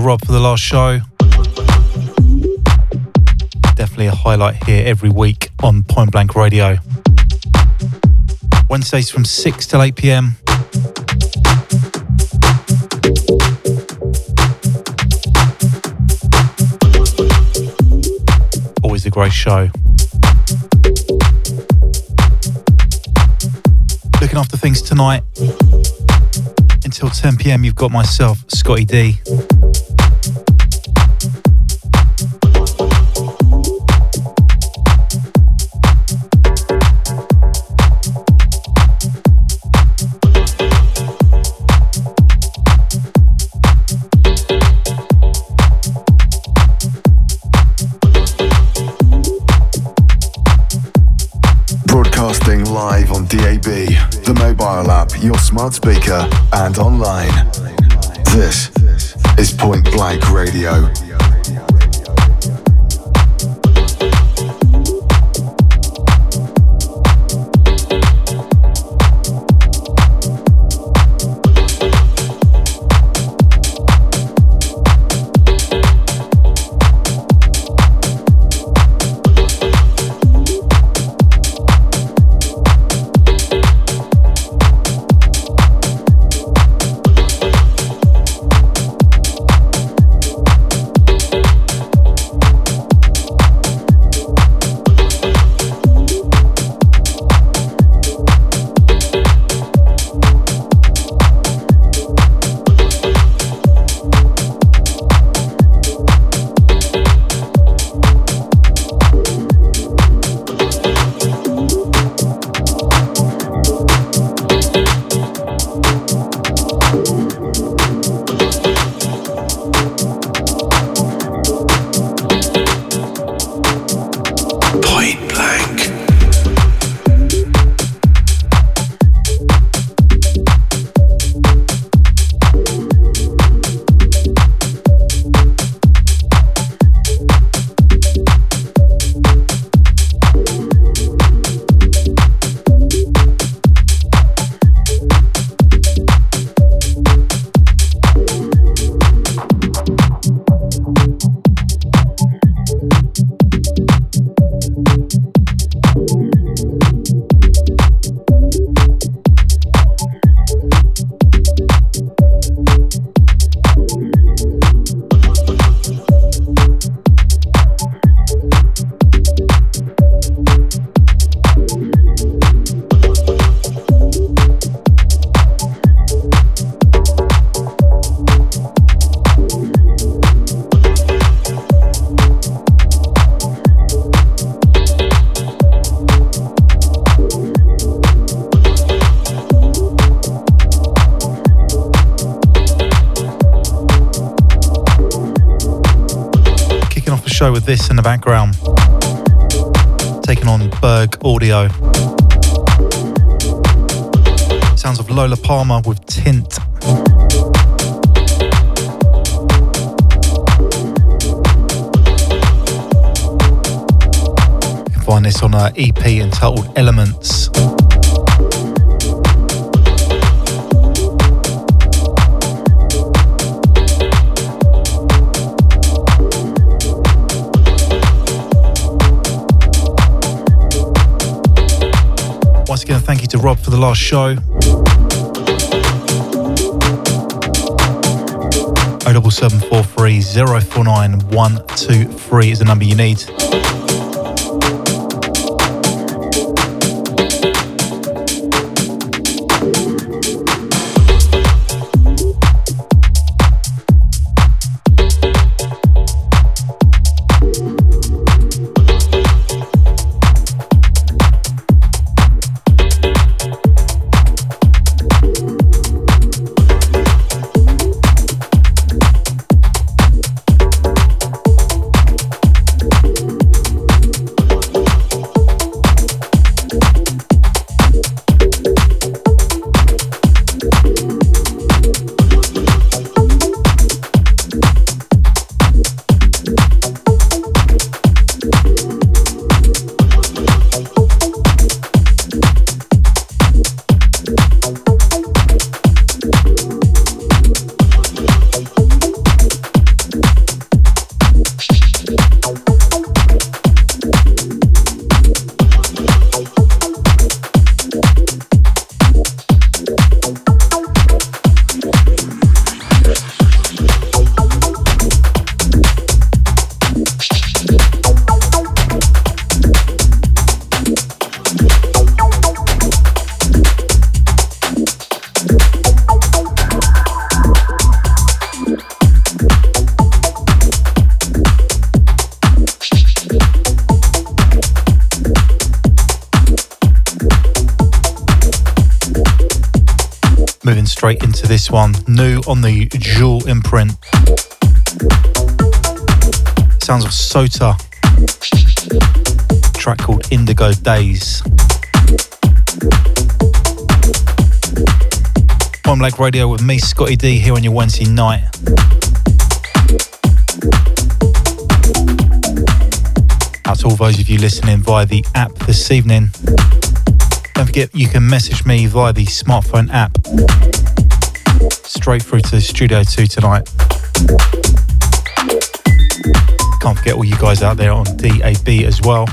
Rob for the last show. Definitely a highlight here every week on Point Blank Radio. Wednesdays from 6 till 8 pm. Always a great show. Looking after things tonight. Until 10 pm, you've got myself, Scottie D. your smart speaker, and online. This is Point Blank Radio. This in the background. Taking on Berg Audio. Sounds of Lola Palmer with Tint. You can find this on uh, our EP entitled Elements. For the last show. 07743 049 123 is the number you need. On the Jewel imprint. Sounds of Sota. Track called Indigo Days. Point Blank Radio with me, Scottie D, here on your Wednesday night. Out to all those of you listening via the app this evening. Don't forget you can message me via the smartphone app straight through to Studio 2 tonight. Can't forget all you guys out there on DAB as well.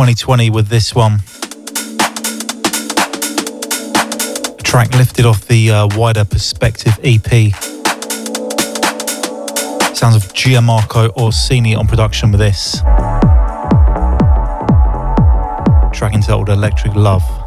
2020 with this one. A track lifted off the uh, Wider Perspective EP. Sounds of Gianmarco Orsini on production with this. Track entitled Electric Love.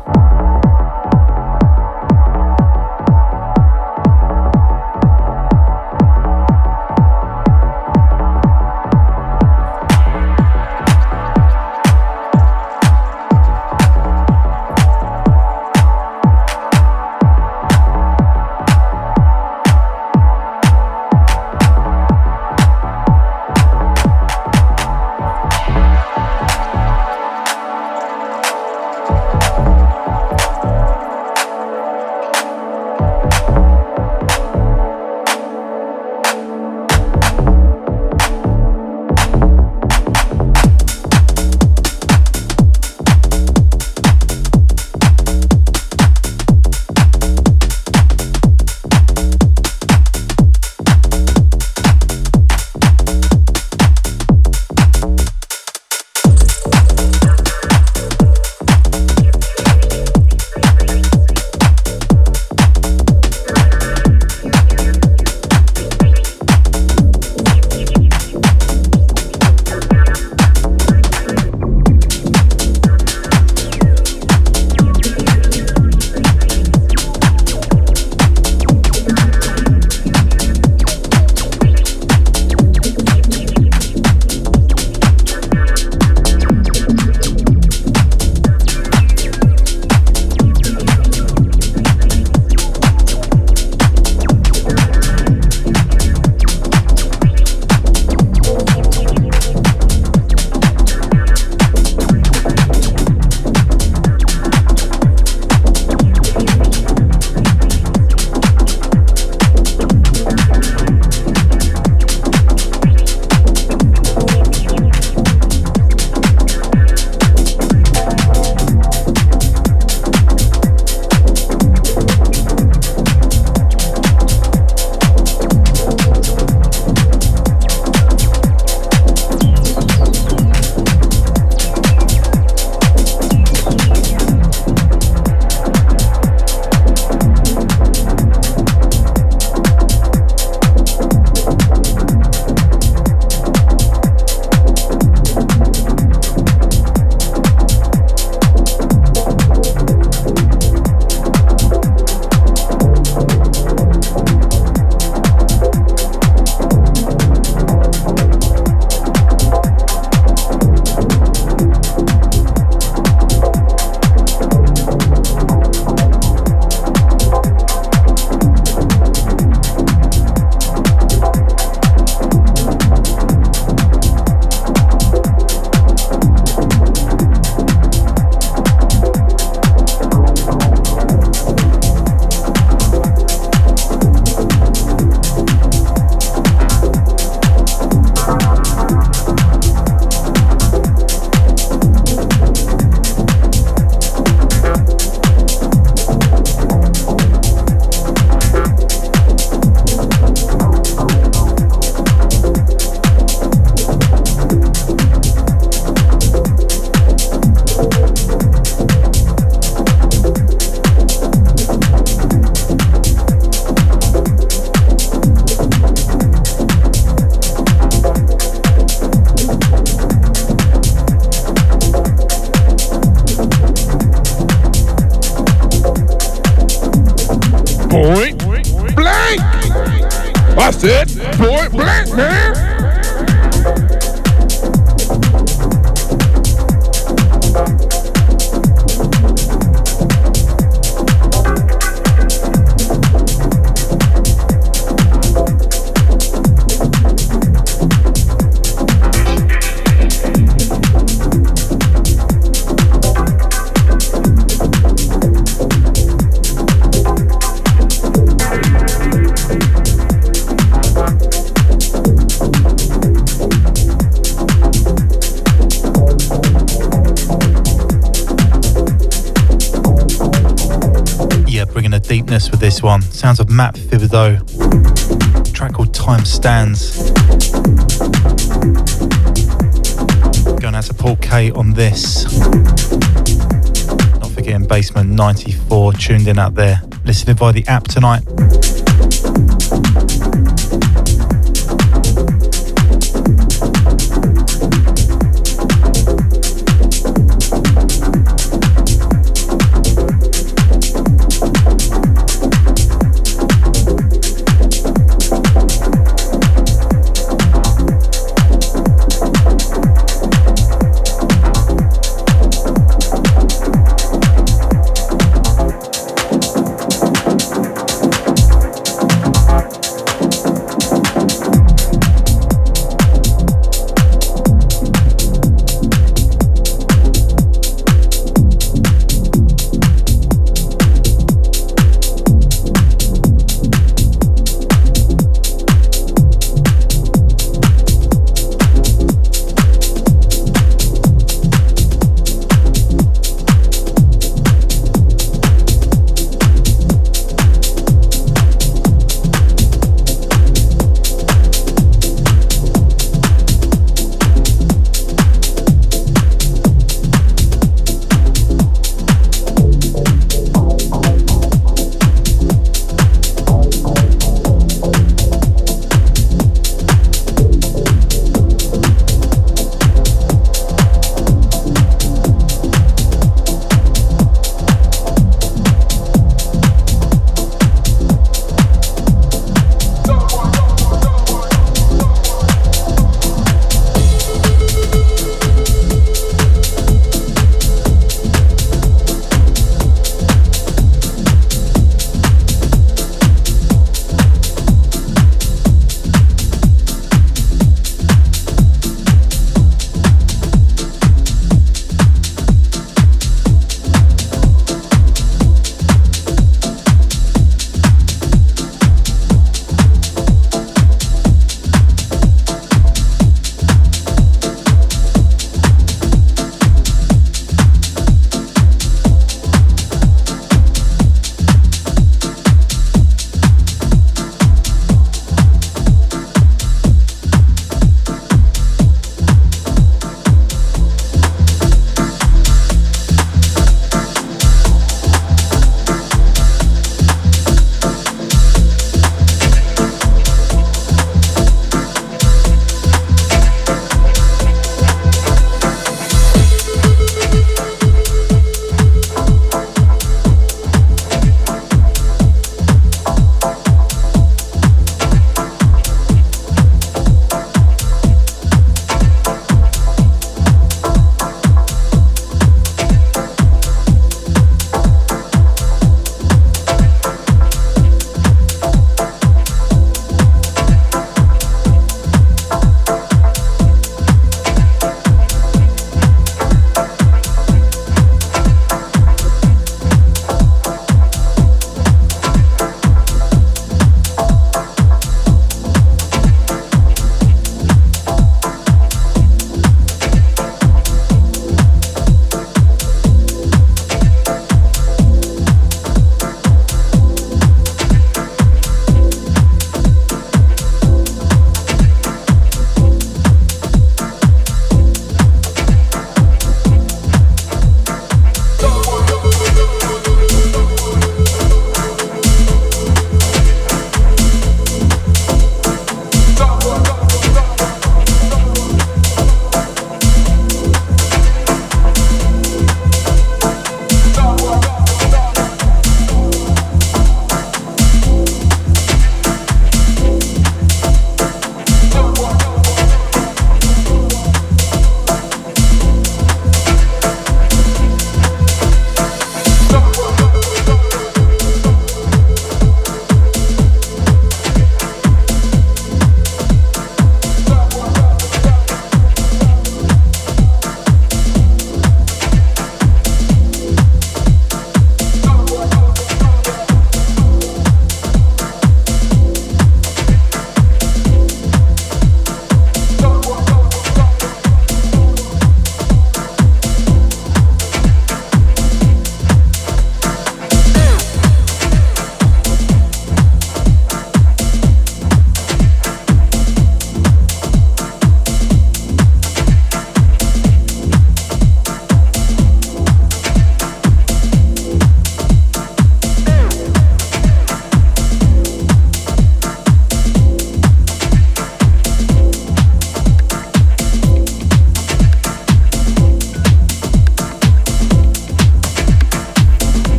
94 tuned in out there. Listening via the app tonight.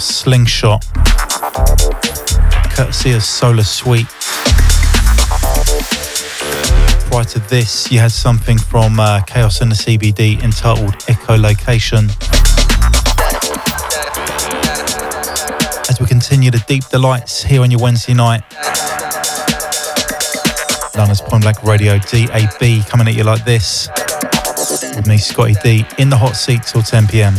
Of Slingshot, courtesy of Solar Suite. Prior to this, you had something from uh, Chaos in the CBD entitled Echolocation. As we continue the deep delights here on your Wednesday night, known as Point Blank Radio DAB, coming at you like this with me, Scottie D, in the hot seat till 10 pm.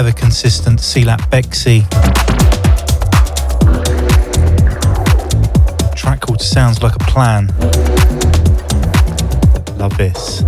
Ever consistent C-Lap Bexy. Track called Sounds Like a Plan. Love this.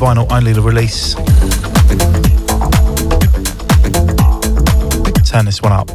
Vinyl only the release. Turn this one up.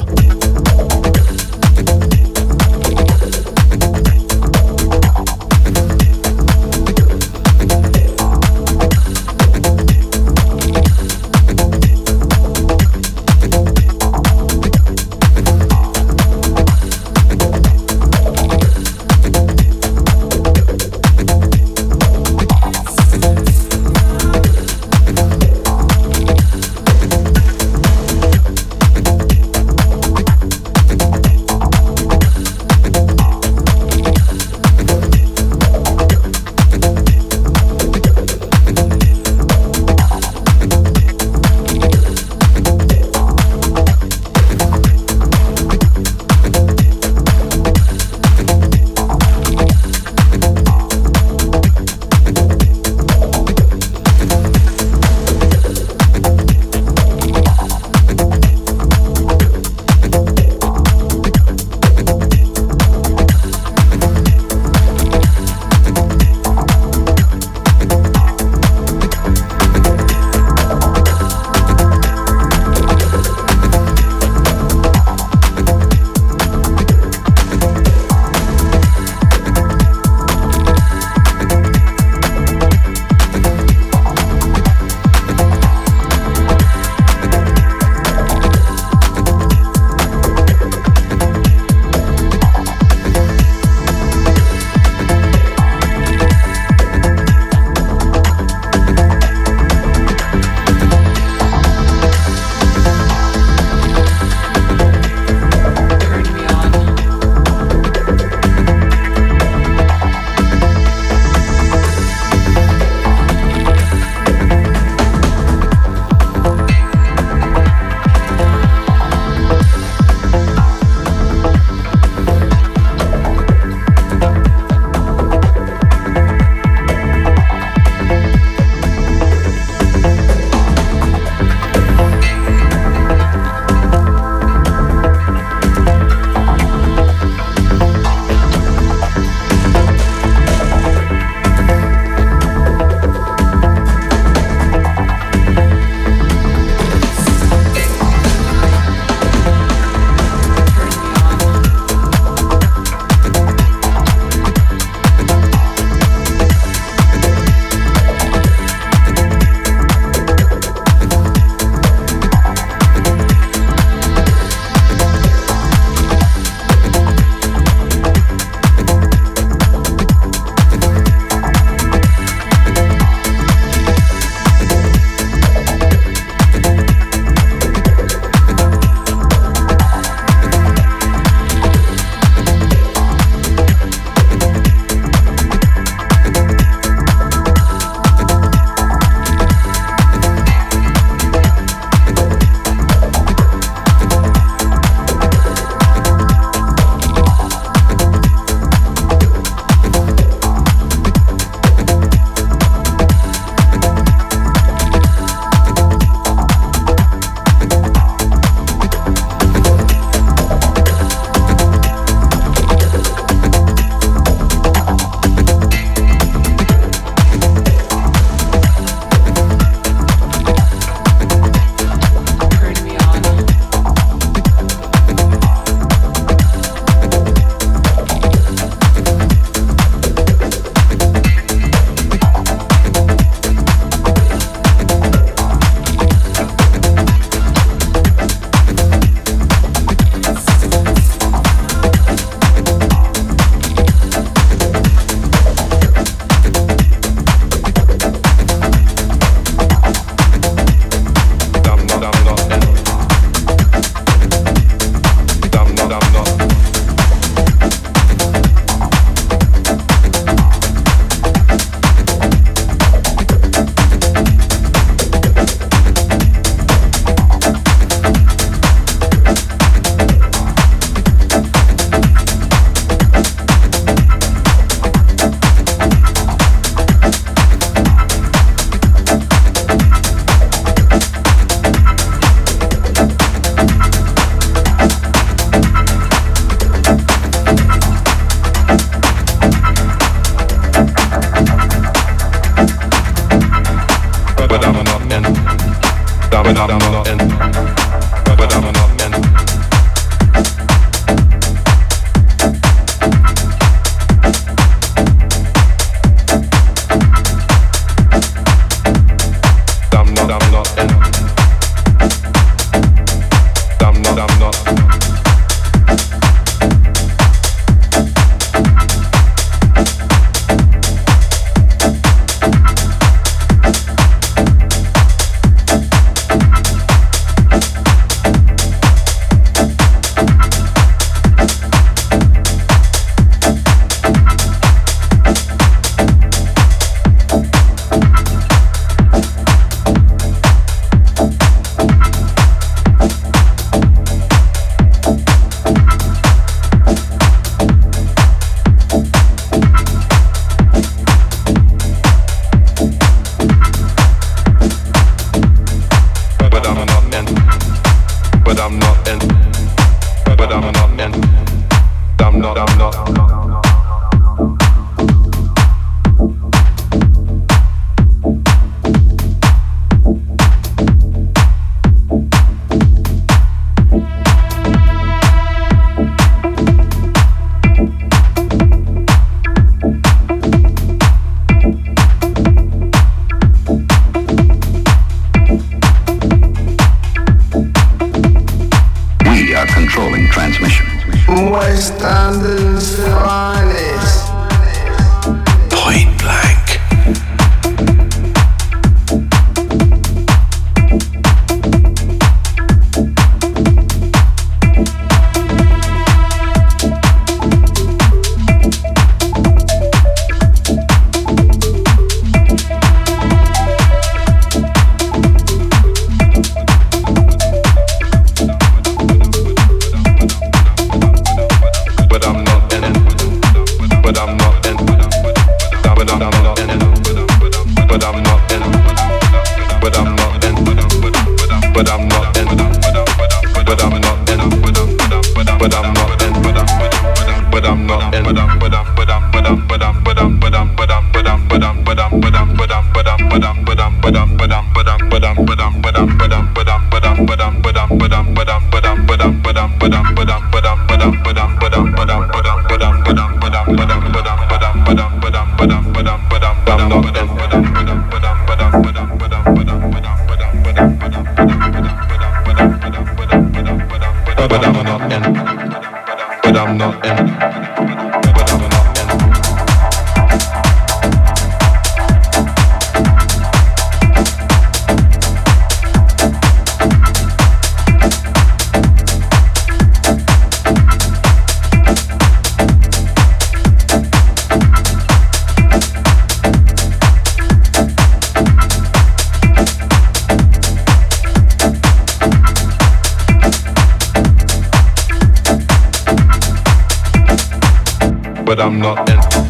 but I'm not in.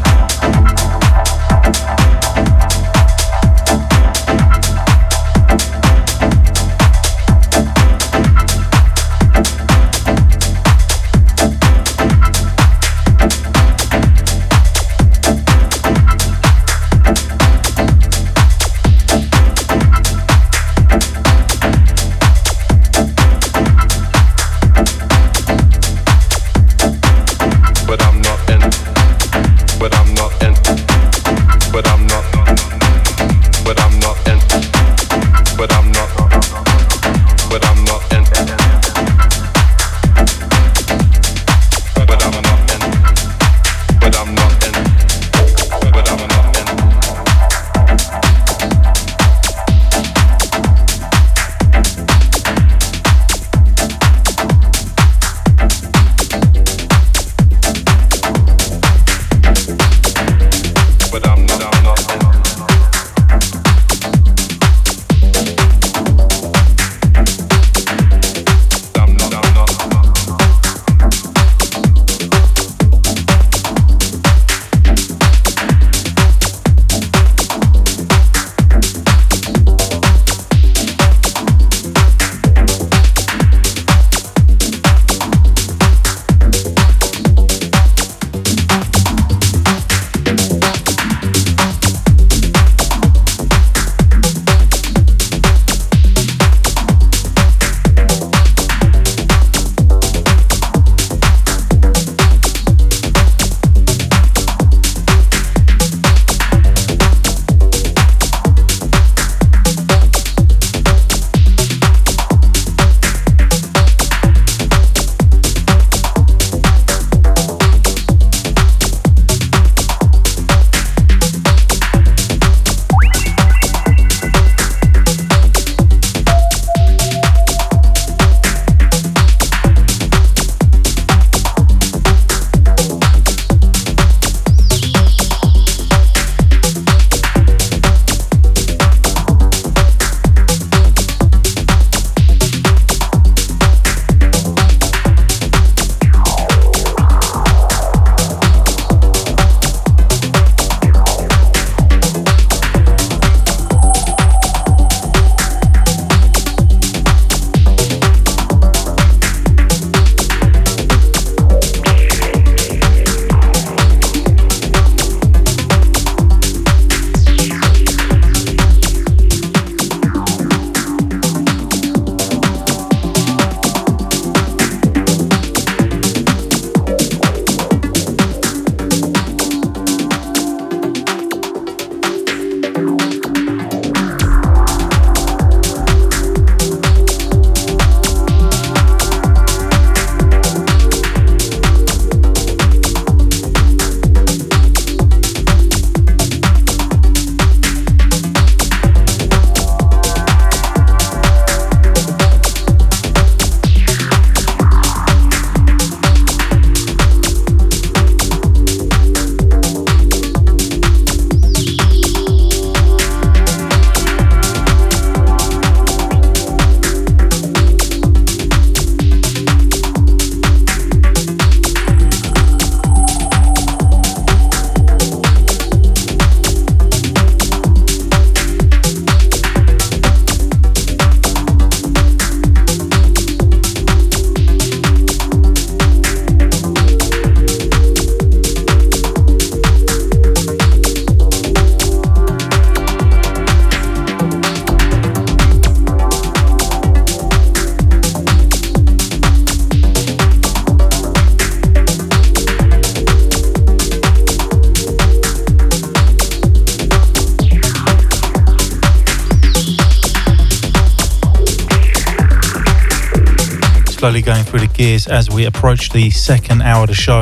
Gears as we approach the second hour of the show.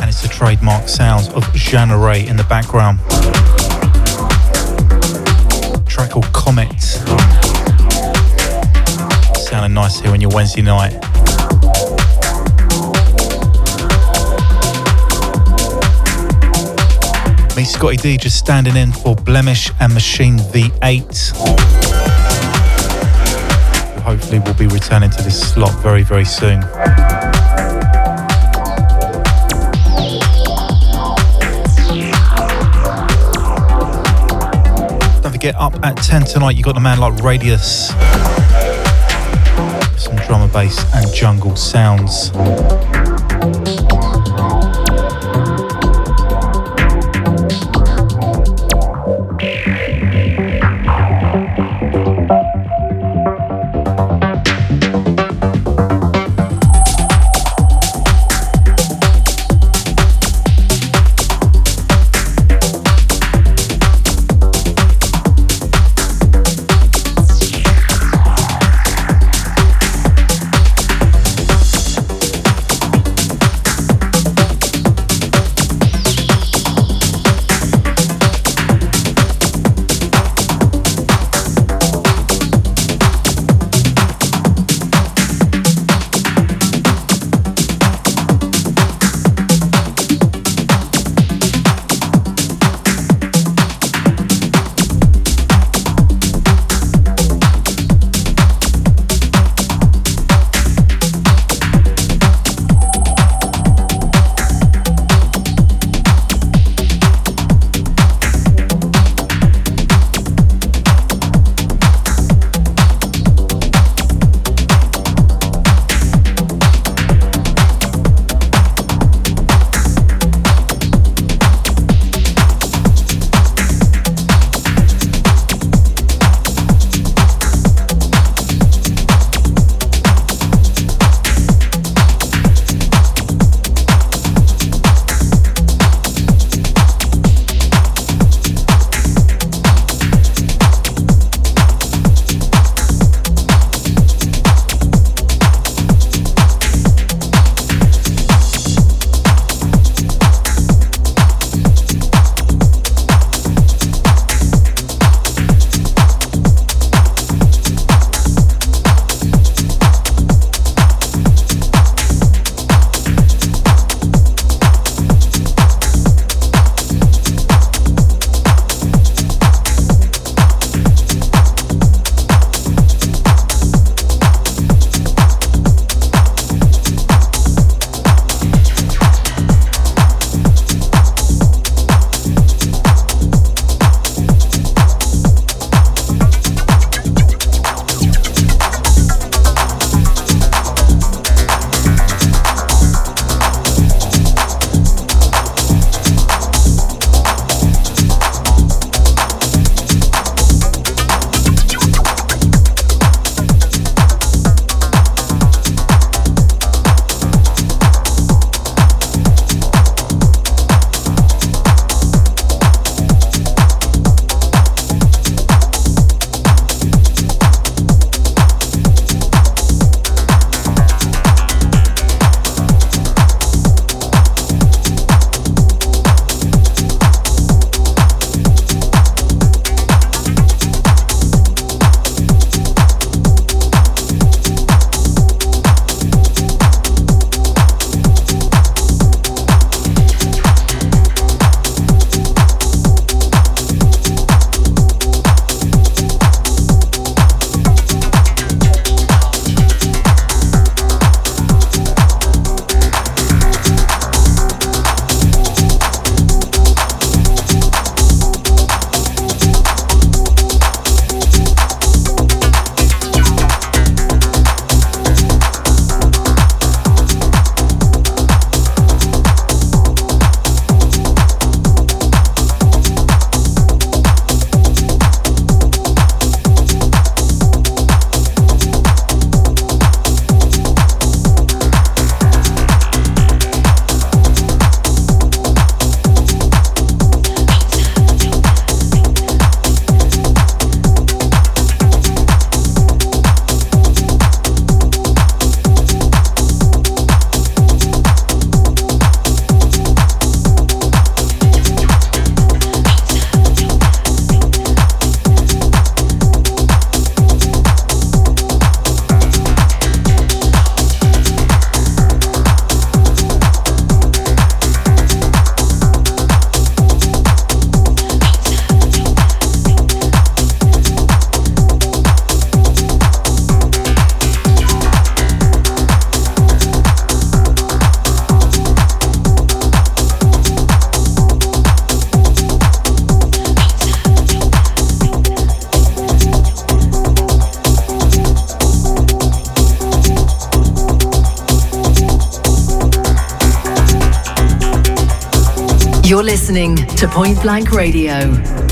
And it's the trademark sounds of Jeanne Ray in the background. Track called Comet. Sounding nice here on your Wednesday night. Scottie D, just standing in for Blemish and Machine V8. Hopefully, we'll be returning to this slot very, very soon. Don't forget, up at 10 tonight, you got the man like Radius. Some drum and bass and jungle sounds. To Point Blank Radio.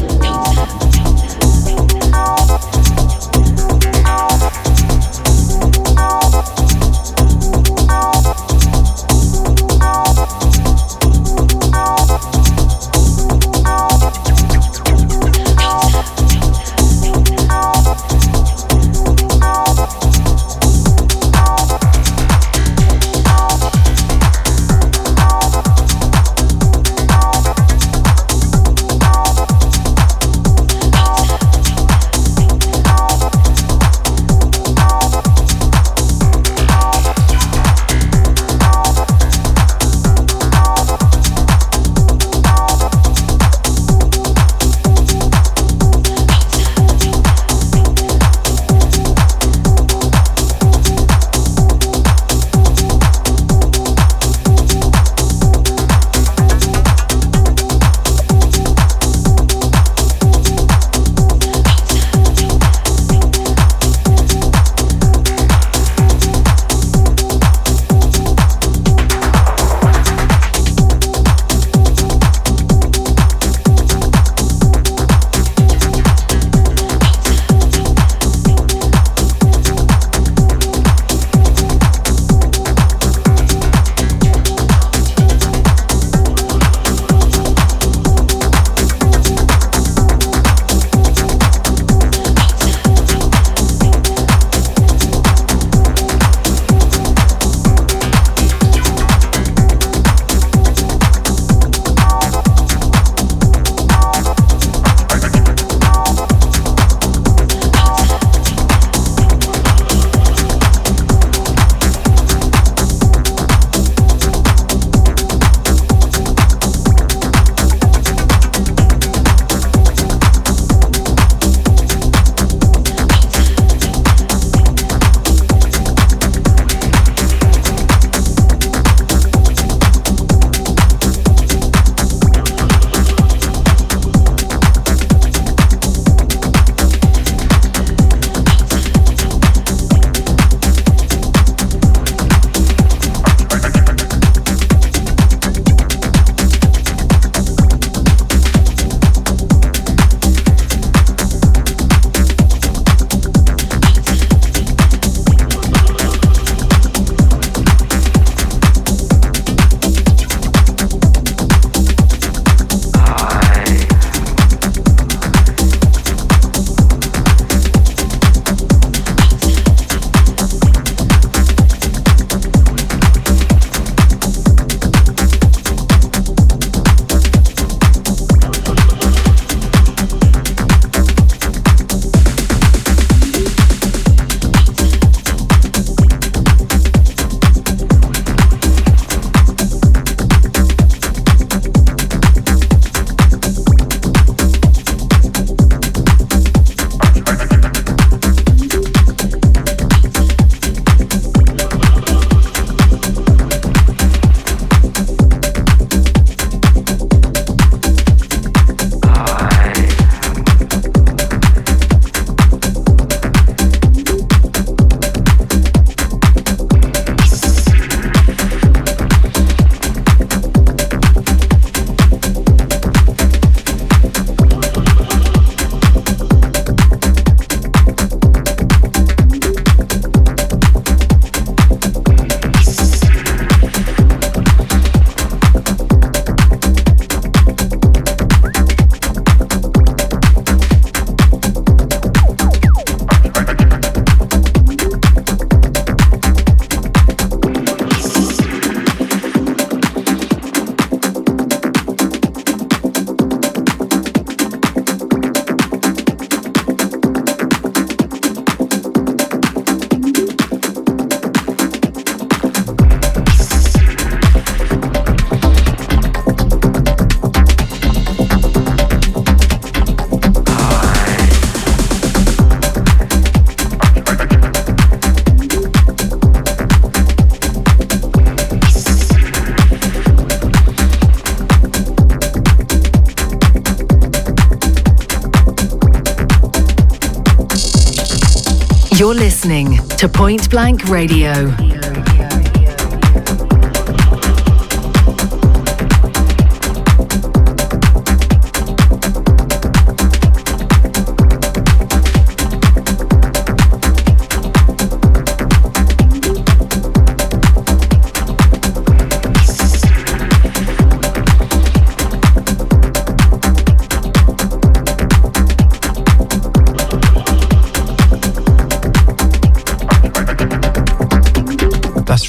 Blank Radio.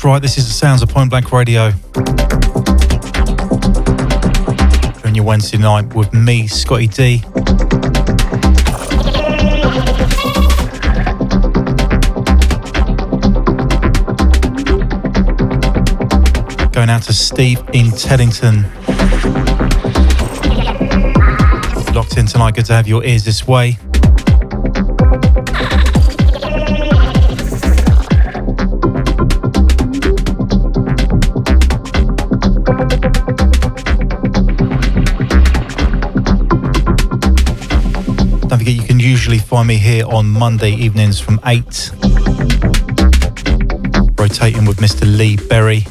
Right, this is the sounds of Point Blank Radio. During your Wednesday night with me, Scottie D. Going out to Steve in Teddington. Locked in tonight, good to have your ears this way. Usually find me here on Monday evenings from 8. Rotating with Mr. Lee Berry.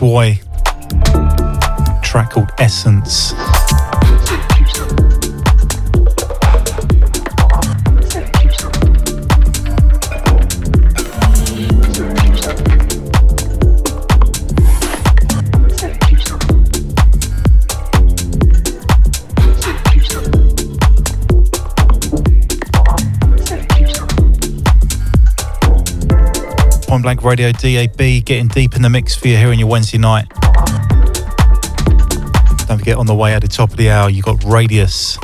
One. Radio DAB, getting deep in the mix for you here on your Wednesday night. Don't forget, on the way at the top of the hour, you got Radius.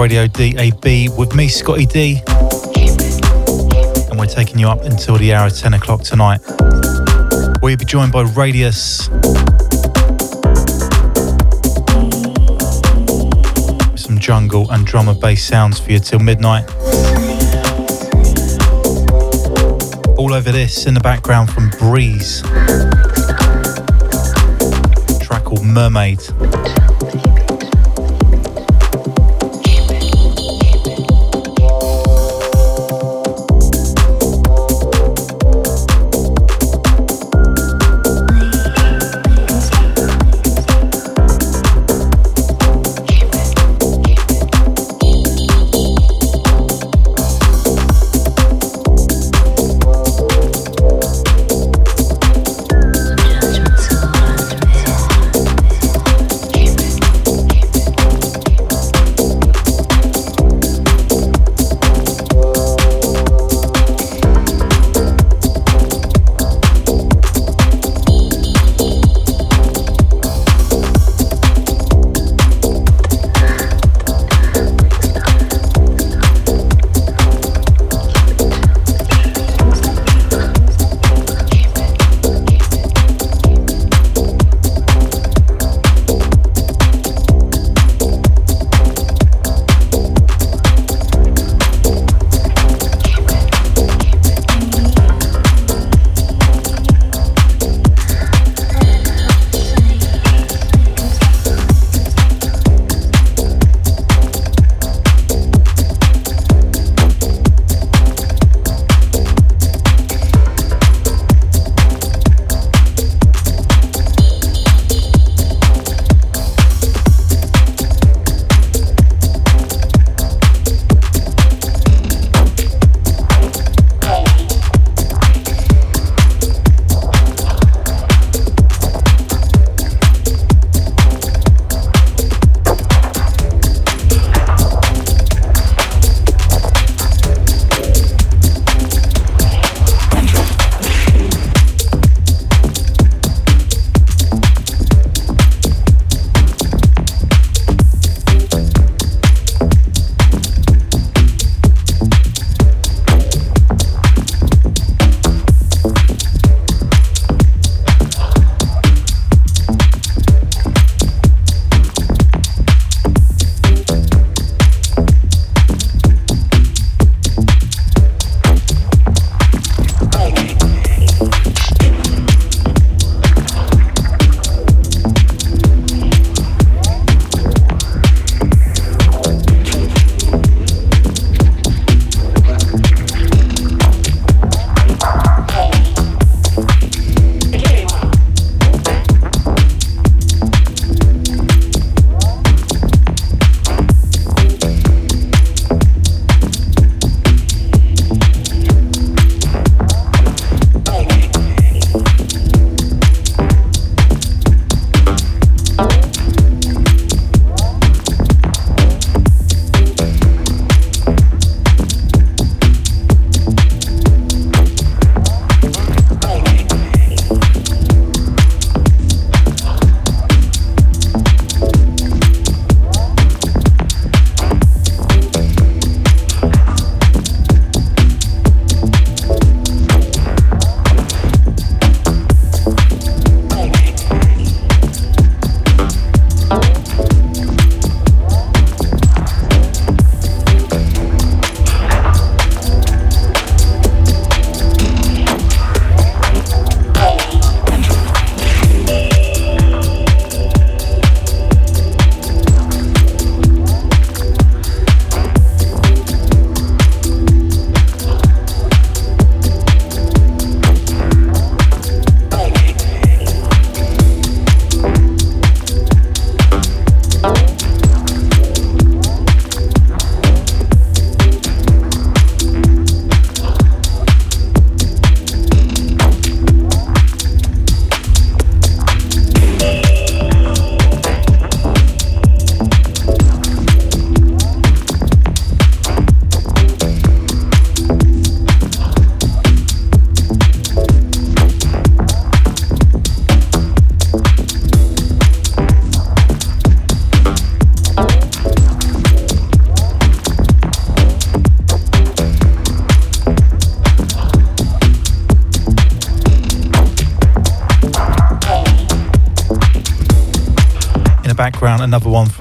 Radio DAB with me, Scottie D. And we're taking you up until the hour of 10 o'clock tonight. We'll be joined by Radius. Some jungle and drum and bass sounds for you till midnight. All over this in the background from Breeze. track called Mermaid.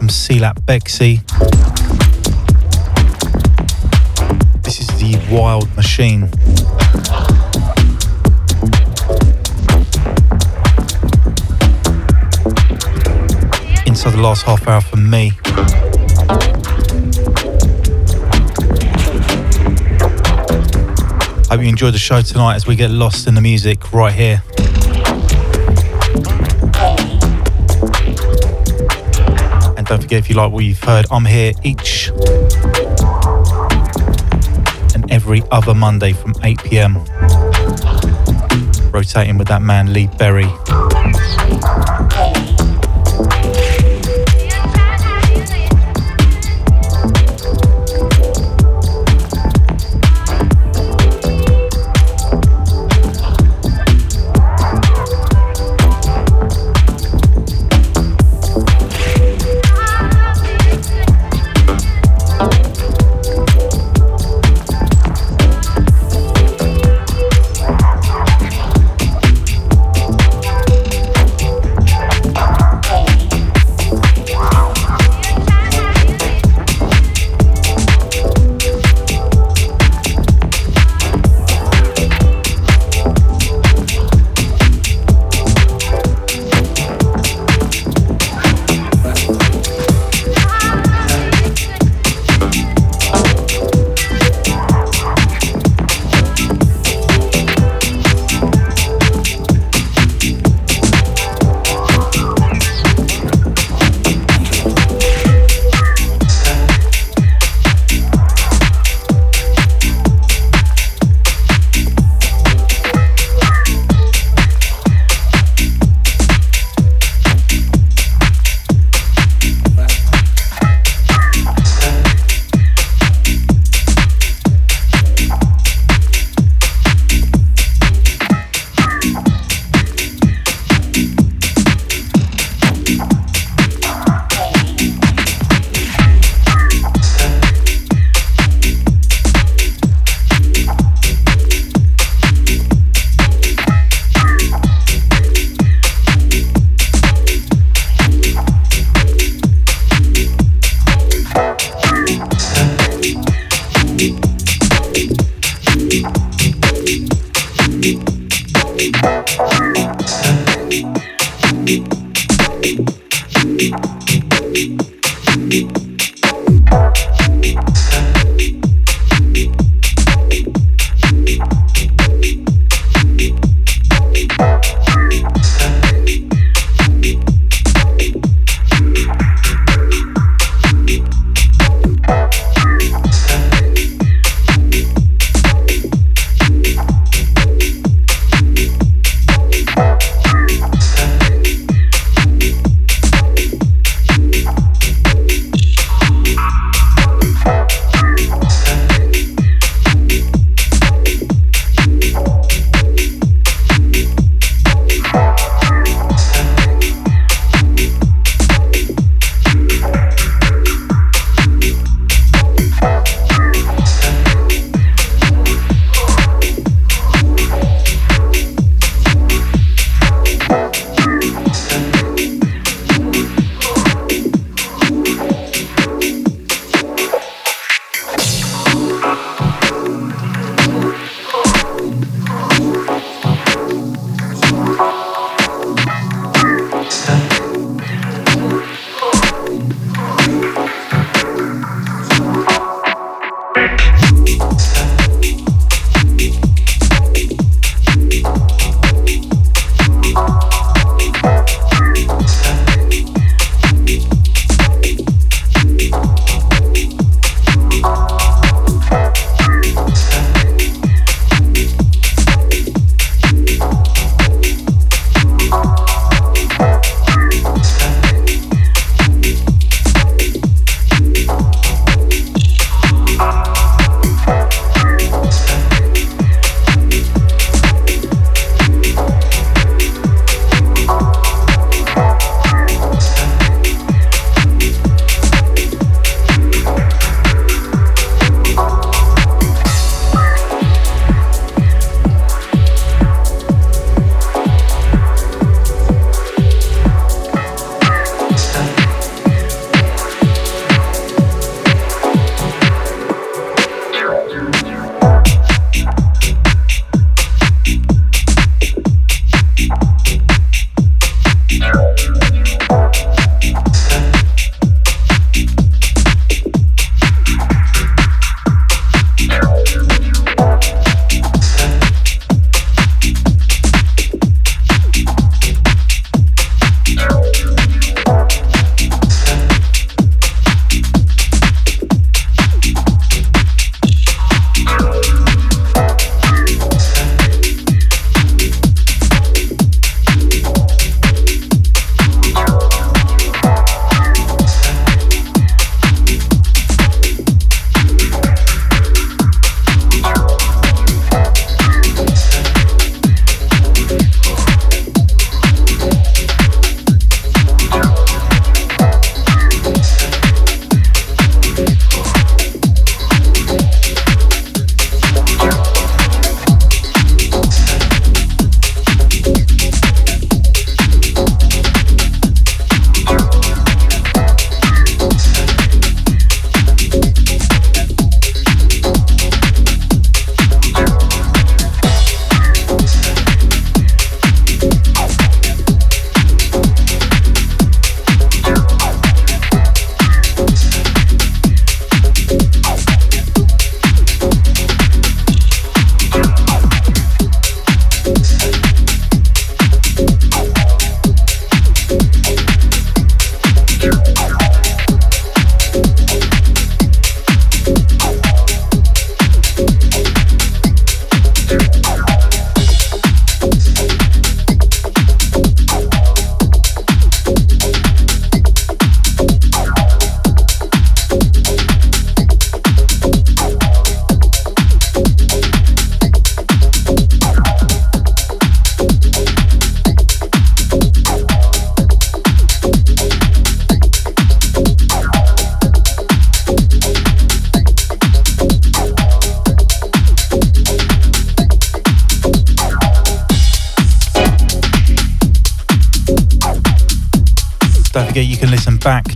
Sealap Bexy. This is the Wild Machine. Inside the last half hour from me. Hope you enjoyed the show tonight as we get lost in the music right here. Don't forget if you like what you've heard, I'm here each and every other Monday from 8 pm. Rotating with that man, Lee Berry.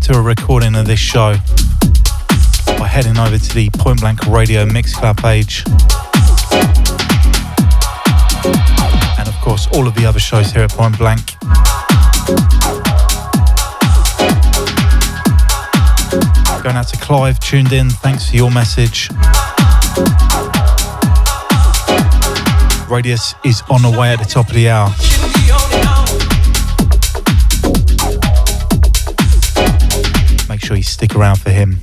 To a recording of this show by heading over to the Point Blank Radio Mixcloud page. And of course, all of the other shows here at Point Blank. Going out to Clive, tuned in. Thanks for your message. Radius is on the way at the top of the hour. Stick around for him.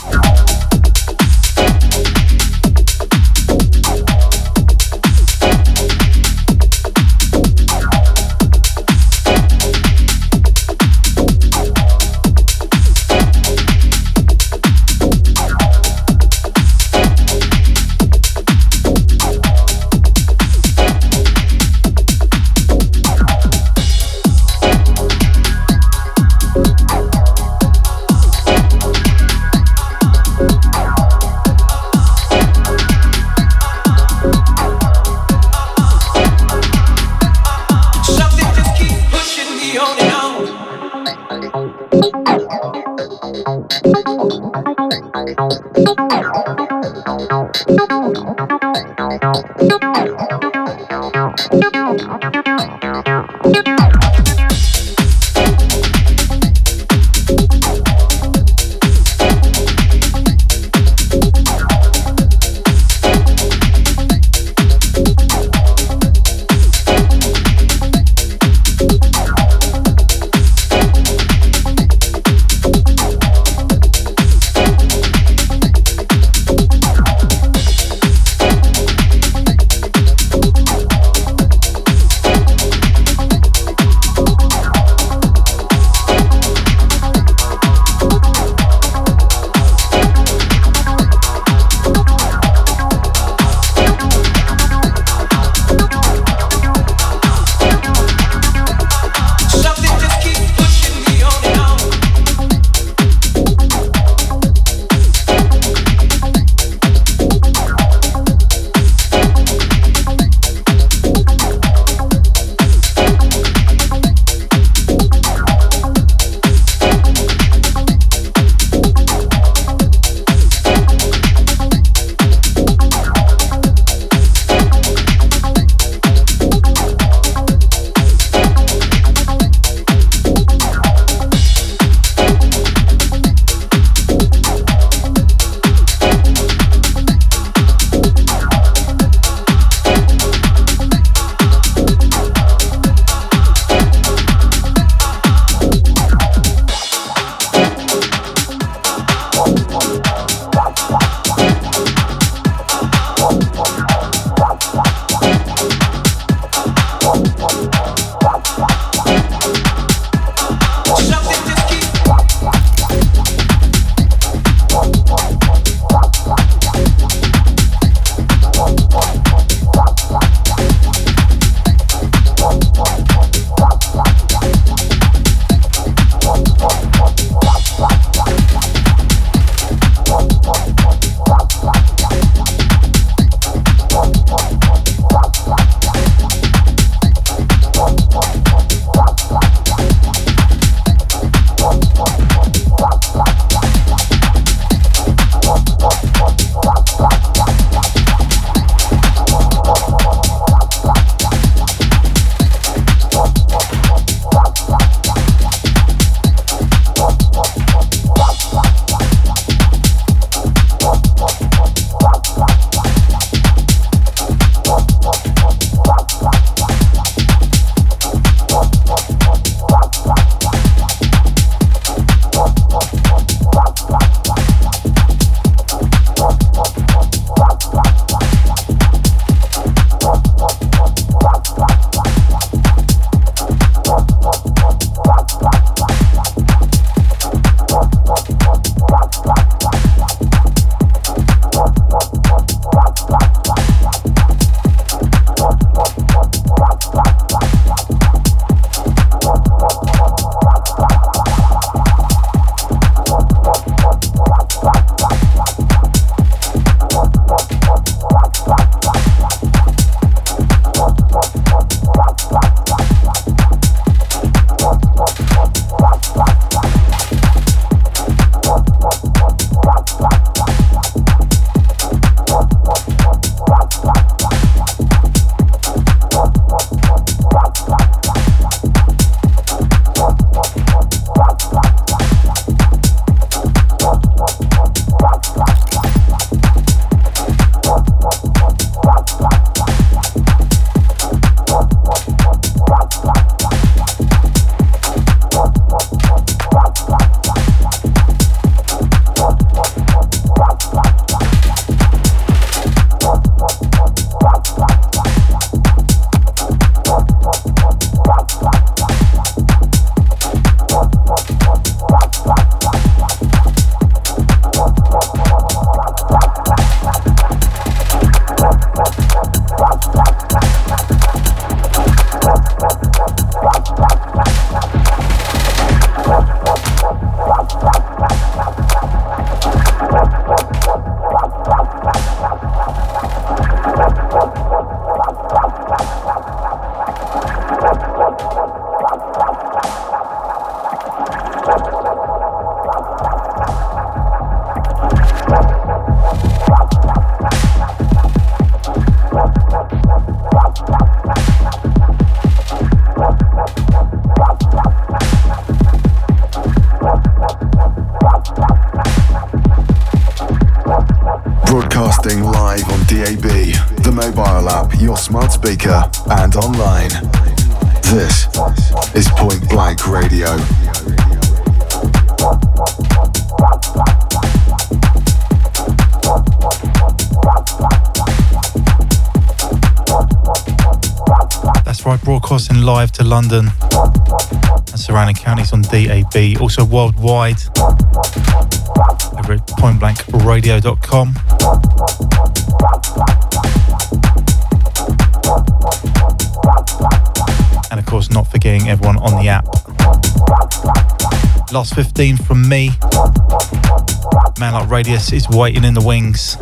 Is Point Blank Radio. That's right, broadcasting live to London and surrounding counties on DAB, also worldwide over at pointblankradio.com. Last 15 from me. Man like Radius is waiting in the wings.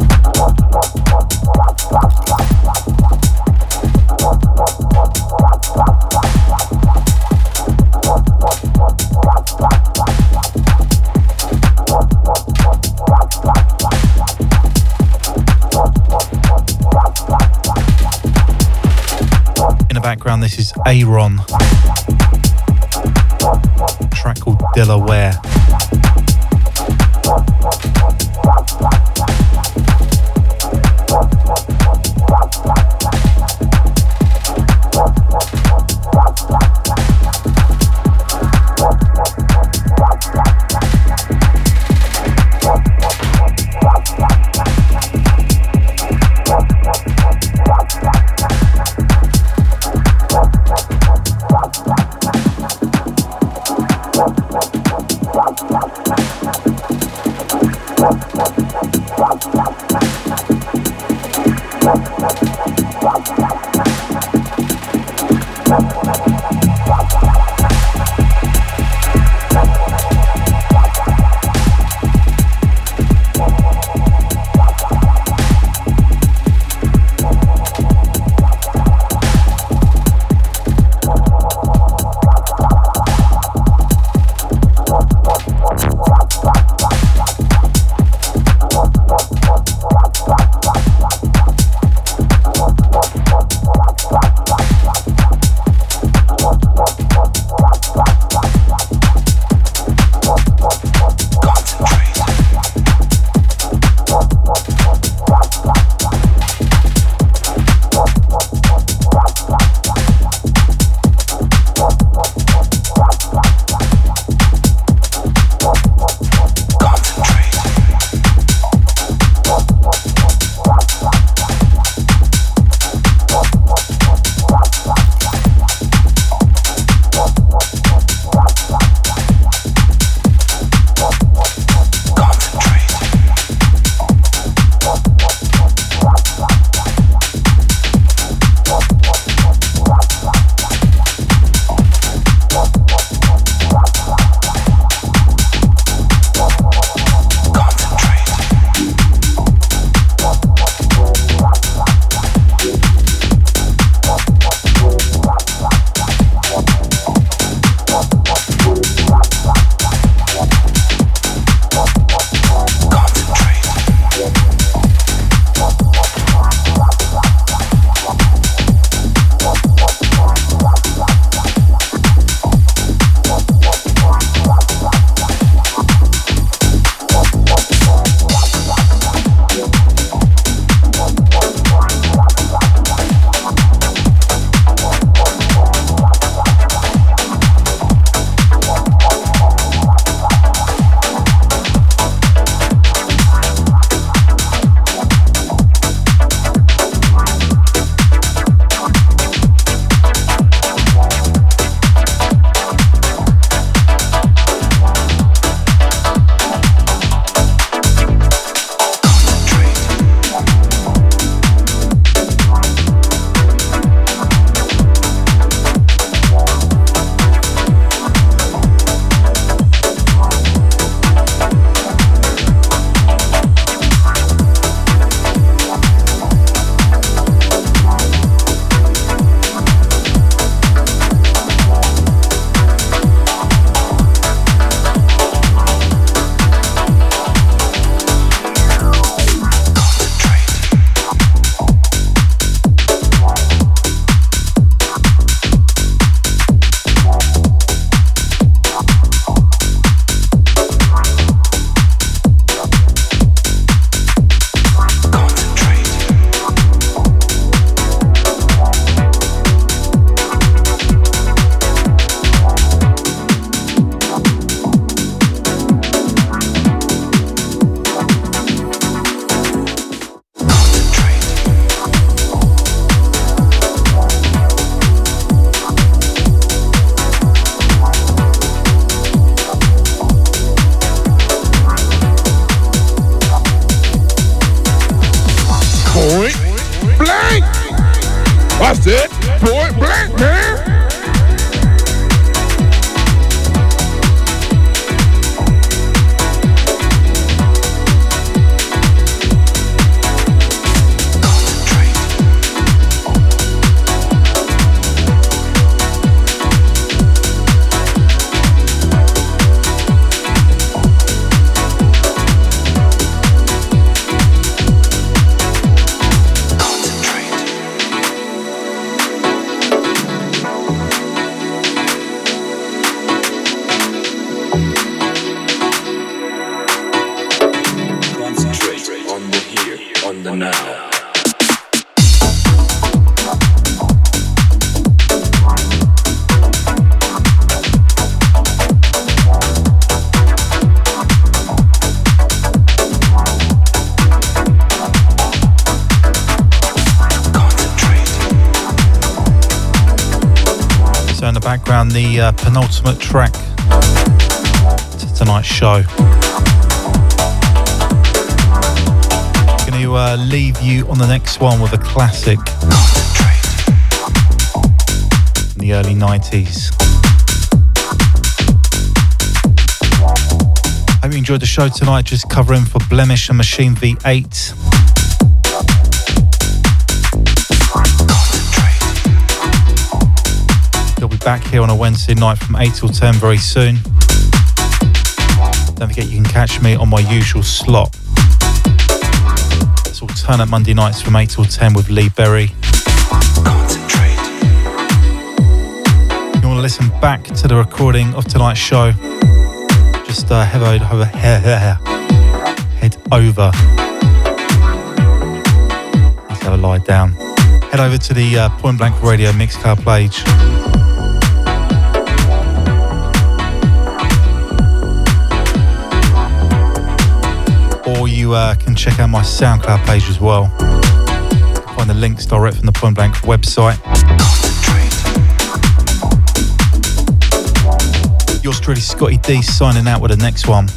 In the background, this is Aaron. Delaware. Penultimate track to tonight's show. I'm Going to uh, leave you on the next one with a classic in the early 90s. Hope you enjoyed the show tonight, just covering for Blemish and Machine V8. Back here on a Wednesday night from 8 till 10 very soon. Don't forget you can catch me on my usual slot. It's alternate Monday nights from 8 till 10 with Lee Berry. If you want to listen back to the recording of tonight's show, just uh, head over, head over. Let's have a lie down. Head over to the uh, Point Blank Radio Mixcloud page. You uh, can check out my SoundCloud page as well. Find the links direct from the Point Blank website. Yours truly, Scottie D, signing out with the next one.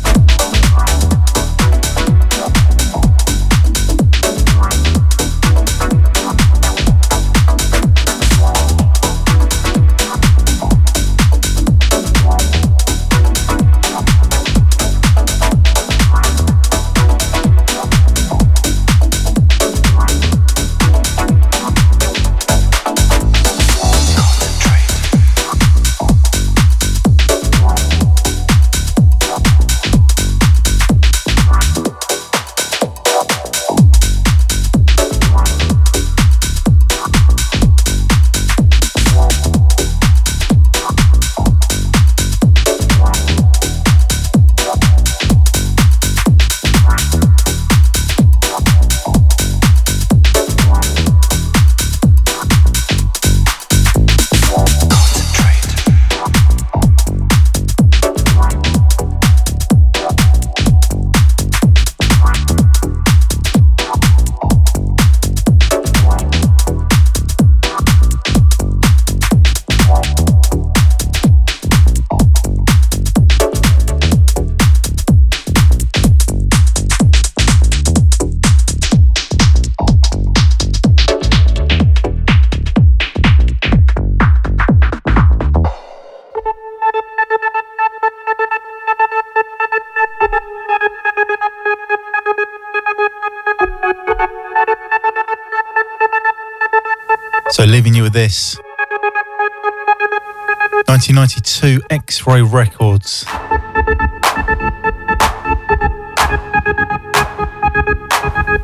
1992 Ray Records.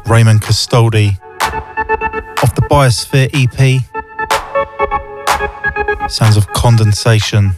Raymond Castoldi off the Biosphere EP. Sounds of condensation.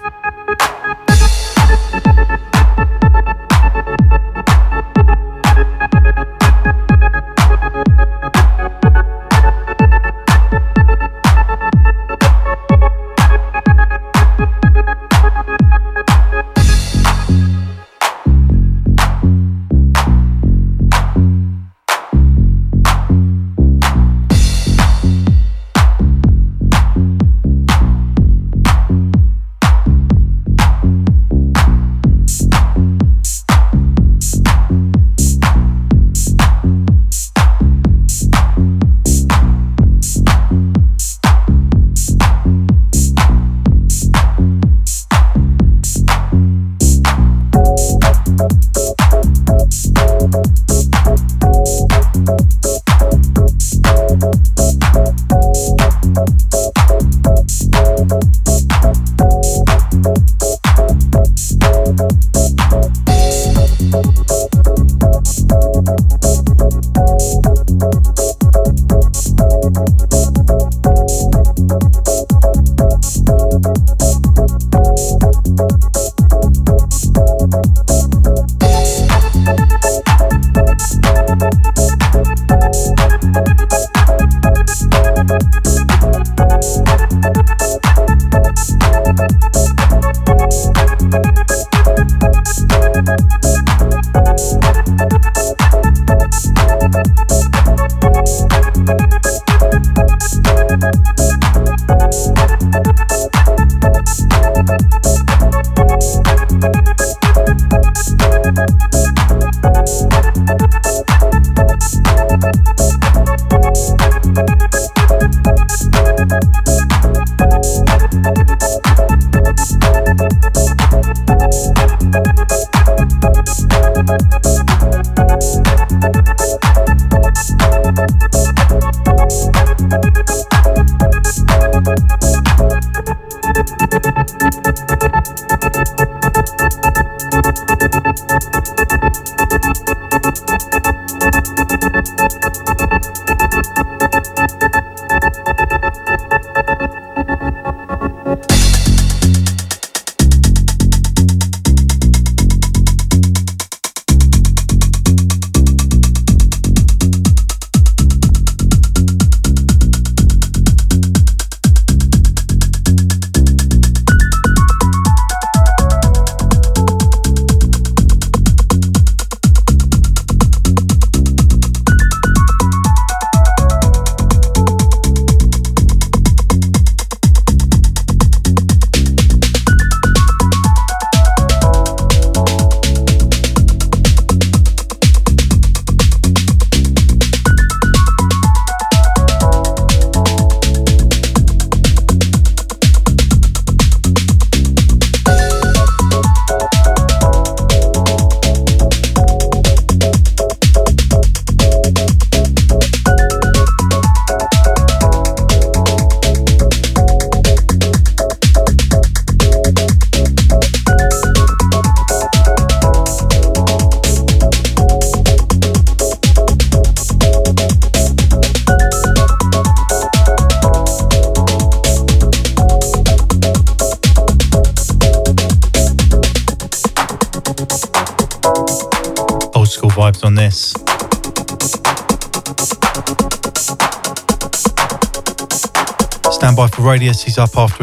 Vibes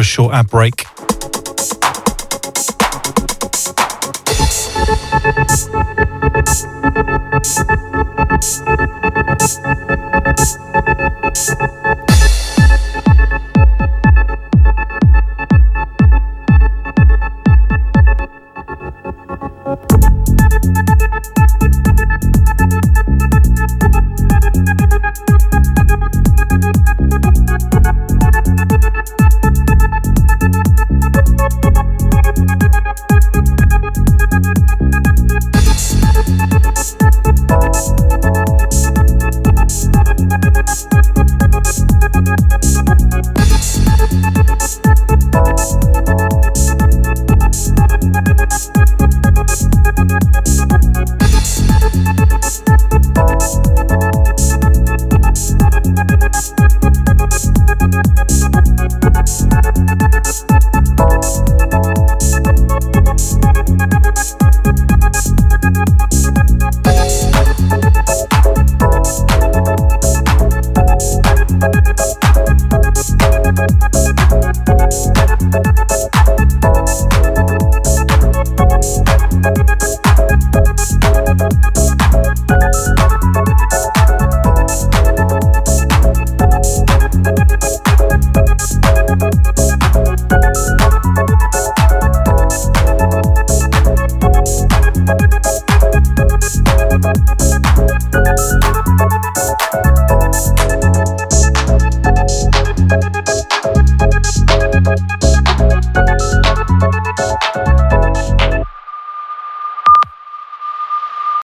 short ad break.